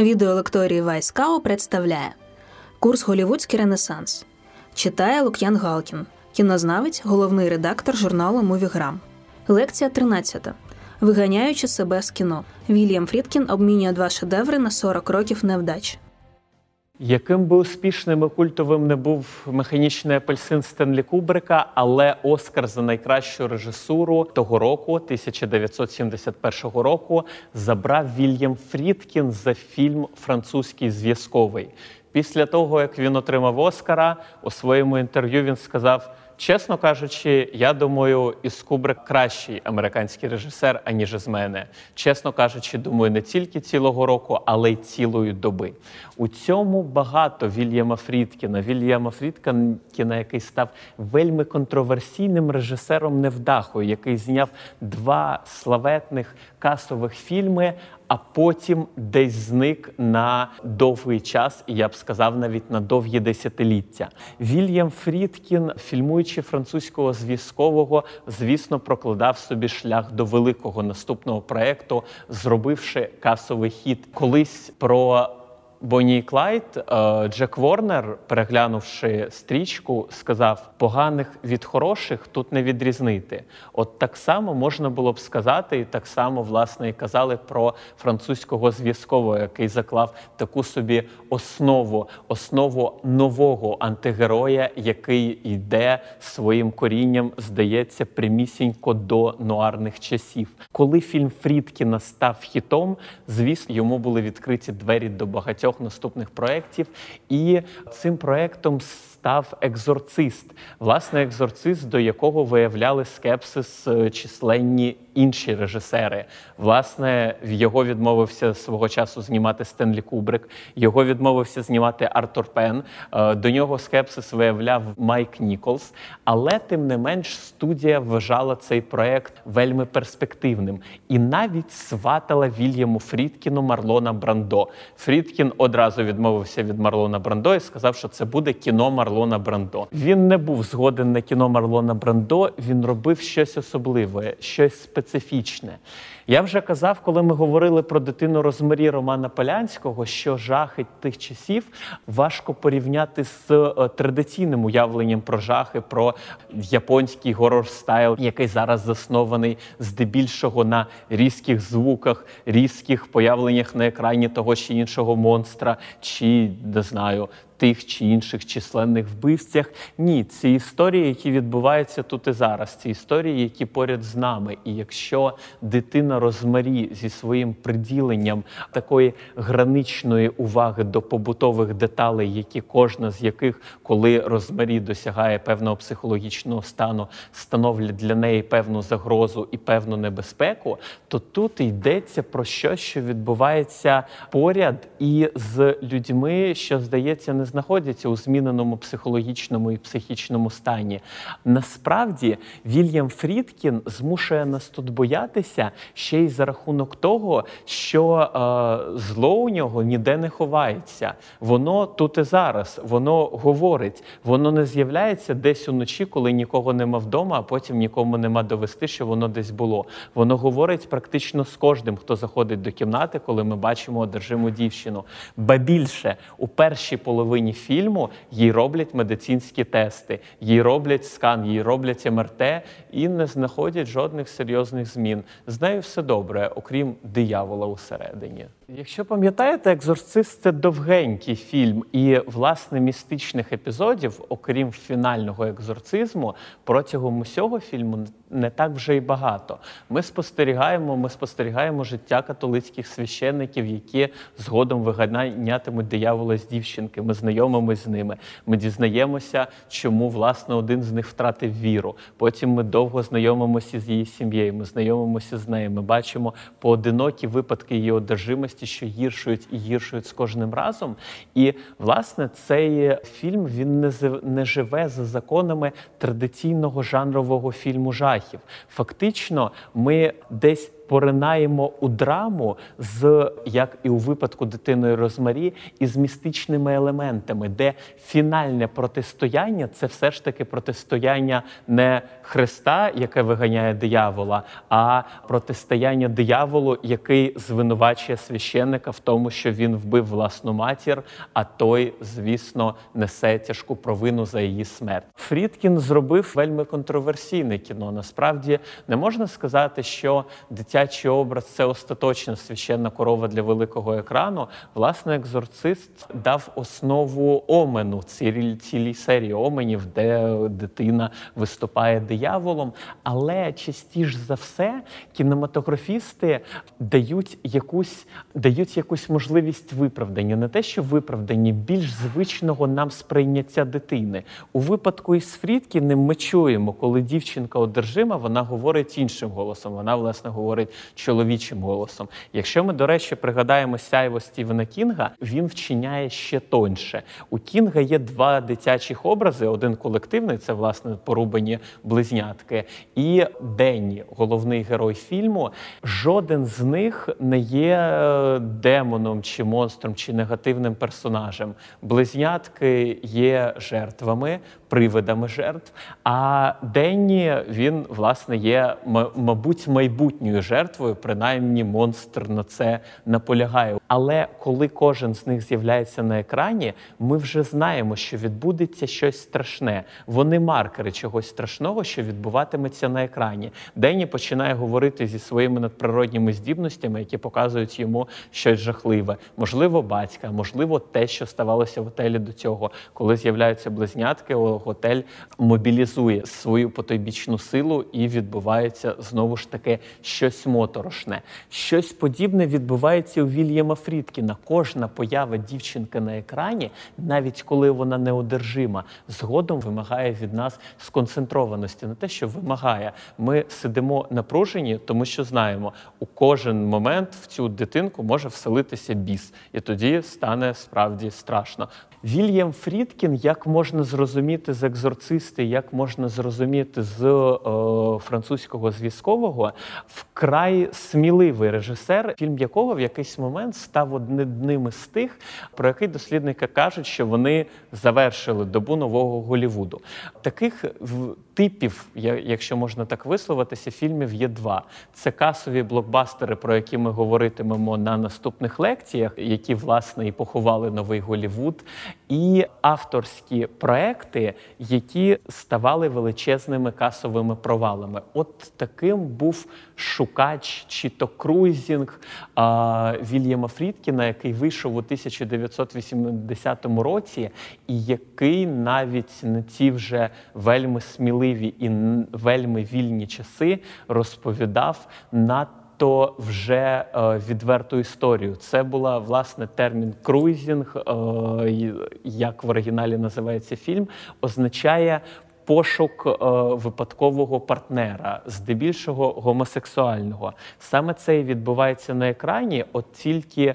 Відеолекторії Вайскао представляє курс Голівудський Ренесанс. Читає Лук'ян Галкін, кінознавець, головний редактор журналу Мувіграм. Лекція 13. Виганяючи себе з кіно. Вільям Фрідкін обмінює два шедеври на 40 років невдач. Яким би успішним і культовим не був механічний апельсин Стенлі Кубрика, але Оскар за найкращу режисуру того року, 1971 року, забрав Вільям Фрідкін за фільм Французький зв'язковий. Після того, як він отримав Оскара, у своєму інтерв'ю він сказав. Чесно кажучи, я думаю, із Кубрик кращий американський режисер, аніж із мене. Чесно кажучи, думаю, не тільки цілого року, але й цілої доби. У цьому багато Вільяма Фрідкіна. Вільяма Фрідкіна, який став вельми контроверсійним режисером невдахою, який зняв два славетних касових фільми. А потім десь зник на довгий час, і я б сказав, навіть на довгі десятиліття. Вільям Фрідкін, фільмуючи французького зв'язкового, звісно, прокладав собі шлях до великого наступного проекту, зробивши касовий хід колись про. Бонні Клайд, е, Джек Ворнер, переглянувши стрічку, сказав: поганих від хороших тут не відрізнити. От так само можна було б сказати, і так само власне і казали про французького зв'язкового, який заклав таку собі основу, основу нового антигероя, який йде своїм корінням, здається, прямісінько до нуарних часів. Коли фільм Фрідкіна став хітом, звісно, йому були відкриті двері до багатьох наступних проєктів. І цим проєктом став екзорцист, власне, екзорцист, до якого виявляли скепсис численні інші режисери. Власне, його відмовився свого часу знімати Стенлі Кубрик, його відмовився знімати Артур Пен. До нього скепсис виявляв Майк Ніколс. Але тим не менш студія вважала цей проект вельми перспективним і навіть сватала Вільяму Фрідкіну Марлона Брандо. Фрідкін одразу відмовився від Марлона Брандо і сказав, що це буде кіно Марлона Брандо. Він не був згоден на кіно Марлона Брандо. Він робив щось особливе, щось специфічне. Я вже казав, коли ми говорили про дитину Розмарі Романа Полянського, що жахи тих часів важко порівняти з е, традиційним уявленням про жахи, про японський горор стайл, який зараз заснований здебільшого на різких звуках, різких появленнях на екрані того чи іншого монстра, чи не знаю тих чи інших численних вбивцях. Ні, ці історії, які відбуваються тут і зараз, ці історії, які поряд з нами. І якщо дитина Розмарі зі своїм приділенням такої граничної уваги до побутових деталей, які кожна з яких, коли Розмарі досягає певного психологічного стану, становлять для неї певну загрозу і певну небезпеку, то тут йдеться про щось, що відбувається поряд і з людьми, що здається не знаходяться у зміненому психологічному і психічному стані. Насправді Вільям Фрідкін змушує нас тут боятися ще й за рахунок того, що е, зло у нього ніде не ховається. Воно тут і зараз, воно говорить, воно не з'являється десь уночі, коли нікого нема вдома, а потім нікому нема довести, що воно десь було. Воно говорить практично з кожним, хто заходить до кімнати, коли ми бачимо одержиму дівчину. Ба більше у першій половині фільму їй роблять медицинські тести, їй роблять скан, їй роблять МРТ і не знаходять жодних серйозних змін. З нею все добре, окрім диявола усередині. Якщо пам'ятаєте, екзорцист це довгенький фільм, і власне містичних епізодів, окрім фінального екзорцизму, протягом усього фільму не так вже й багато. Ми спостерігаємо, ми спостерігаємо життя католицьких священників, які згодом виганятимуть диявола з дівчинки. Ми знайомимося з ними. Ми дізнаємося, чому власне один з них втратив віру. Потім ми довго знайомимося з її сім'єю. Ми знайомимося з нею. Ми бачимо поодинокі випадки її одержимості якості, що гіршують і гіршують з кожним разом. І власне цей фільм він не не живе за законами традиційного жанрового фільму жахів. Фактично, ми десь поринаємо у драму з як і у випадку дитиною Розмарі, із містичними елементами, де фінальне протистояння це все ж таки протистояння не Христа, яке виганяє диявола, а протистояння дияволу, який звинувачує священника в тому, що він вбив власну матір, а той, звісно, несе тяжку провину за її смерть. Фрідкін зробив вельми контроверсійне кіно. Насправді не можна сказати, що дитячий образ це остаточна священна корова для великого екрану. Власне, екзорцист дав основу омену цілій, цілій серії оменів, де дитина виступає дияволом. Але частіше за все кінематографісти дають якусь дають якусь можливість виправдання, не те, що виправдання більш звичного нам сприйняття дитини. У випадку із Фрідкіним ми чуємо, коли дівчинка одержима, вона говорить іншим голосом. Вона, власне, говорить чоловічим голосом. Якщо ми, до речі, пригадаємо сяйво Стівена Кінга, він вчиняє ще тоньше. У Кінга є два дитячих образи: один колективний це власне порубані близнятки, і Денні, головний герой фільму. Жоден з них не є е, демоном чи монстром, чи негативним персонажем. Близнятки є жертвами, привидами жертв. А Денні він власне є, мабуть, майбутньою жертвою, принаймні монстр на це наполягає. Але коли кожен з них з'являється на екрані, ми вже знаємо, що відбудеться щось страшне. Вони маркери чогось страшного, що відбуватиметься на екрані. Денні починає говорити зі своїми надприродніми здібностями, які показують йому щось жахливе. Можливо, батька, можливо, те, що ставалося в готелі до цього, коли з'являються близнятки готель мобілізує свою потойбічну силу і відбувається знову ж таки щось моторошне. Щось подібне відбувається у Вільяма Фрідкіна. Кожна поява дівчинки на екрані, навіть коли вона неодержима, згодом вимагає від нас сконцентрованості на те, що вимагає. Ми сидимо напружені, тому що знаємо, у кожен момент в цю дитинку може вселитися біс, і тоді стане справді страшно. Вільям Фрідкін, як можна зрозуміти з екзорцисти, як можна зрозуміти з е, французького зв'язкового, вкрай сміливий режисер, фільм якого в якийсь момент став одним із тих, про який дослідники кажуть, що вони завершили добу нового Голівуду. Таких типів, якщо можна так висловитися, фільмів є два: це касові блокбастери, про які ми говоритимемо на наступних лекціях, які власне і поховали новий Голівуд і авторські проекти, які ставали величезними касовими провалами. От таким був шукач чи то круїзінг а, Вільяма Фрідкіна, який вийшов у 1980 році, і який навіть на ці вже вельми сміливі і вельми вільні часи розповідав на то вже е, відверту історію. Це була власне термін круїзінг, е, як в оригіналі називається фільм, означає пошук е, випадкового партнера, здебільшого гомосексуального. Саме це і відбувається на екрані. От тільки е,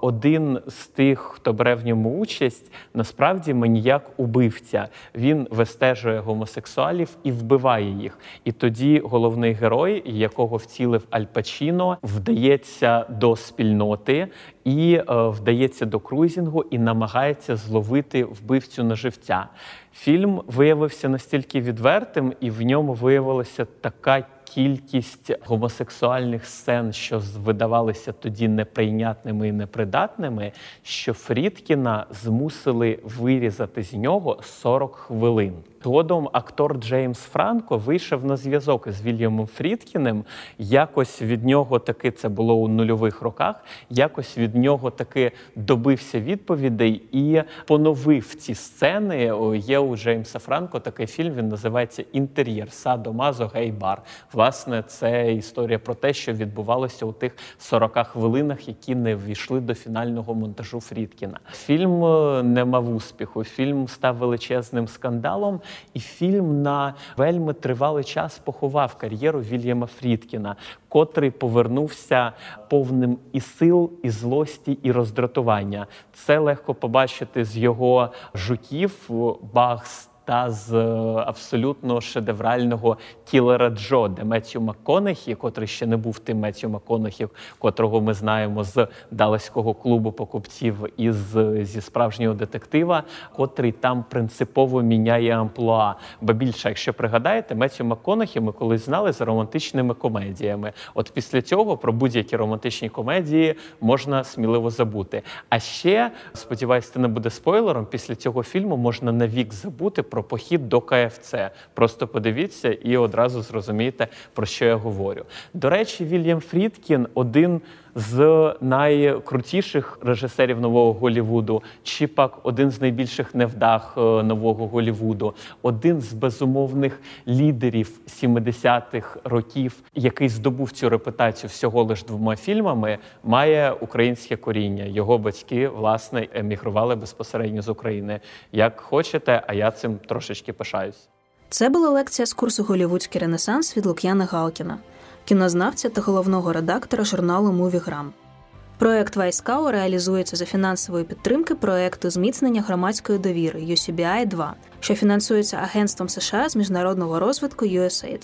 один з тих, хто бере в ньому участь, насправді маніяк убивця. Він вистежує гомосексуалів і вбиває їх. І тоді головний герой, якого вцілив Аль Пачіно, вдається до спільноти і е, вдається до круїзінгу і намагається зловити вбивцю на живця. Фільм виявився настільки відвертим, і в ньому виявилася така кількість гомосексуальних сцен, що видавалися тоді неприйнятними і непридатними, що Фрідкіна змусили вирізати з нього 40 хвилин. Згодом актор Джеймс Франко вийшов на зв'язок із Вільямом Фрідкіним. Якось від нього таки це було у нульових роках. Якось від нього таки добився відповідей і поновив ці сцени. Є у Джеймса Франко такий фільм. Він називається Інтер'єр Садо Мазо Гейбар. Власне, це історія про те, що відбувалося у тих 40 хвилинах, які не ввійшли до фінального монтажу Фрідкіна. Фільм е, не мав успіху. Фільм став величезним скандалом, і фільм на вельми тривалий час поховав кар'єру Вільяма Фрідкіна, котрий повернувся повним і сил, і злості, і роздратування. Це легко побачити з його жуків Бахс та з е, абсолютно шедеврального кілера Джо, де Меттю МакКонахі, котрий ще не був тим Меттю МакКонахі, котрого ми знаємо з Далеського клубу покупців і зі справжнього детектива, котрий там принципово міняє амплуа. Бо більше, якщо пригадаєте, Меттю МакКонахі ми колись знали за романтичними комедіями. От після цього про будь-які романтичні комедії можна сміливо забути. А ще сподіваюся, це не буде спойлером. Після цього фільму можна навік забути про похід до КФЦ. Просто подивіться і одразу зрозумієте, про що я говорю. До речі, Вільям Фрідкін один з найкрутіших режисерів нового Голівуду, чи пак один з найбільших невдах е, нового Голівуду, один з безумовних лідерів 70-х років, який здобув цю репутацію всього лиш двома фільмами, має українське коріння. Його батьки власне емігрували безпосередньо з України. Як хочете, а я цим трошечки пишаюсь. Це була лекція з курсу Голівудський Ренесанс від Лук'яна Галкіна кінознавця та головного редактора журналу Мувіграм. Проект Вайскау реалізується за фінансової підтримки проекту зміцнення громадської довіри UCBI 2 що фінансується Агентством США з міжнародного розвитку USAID.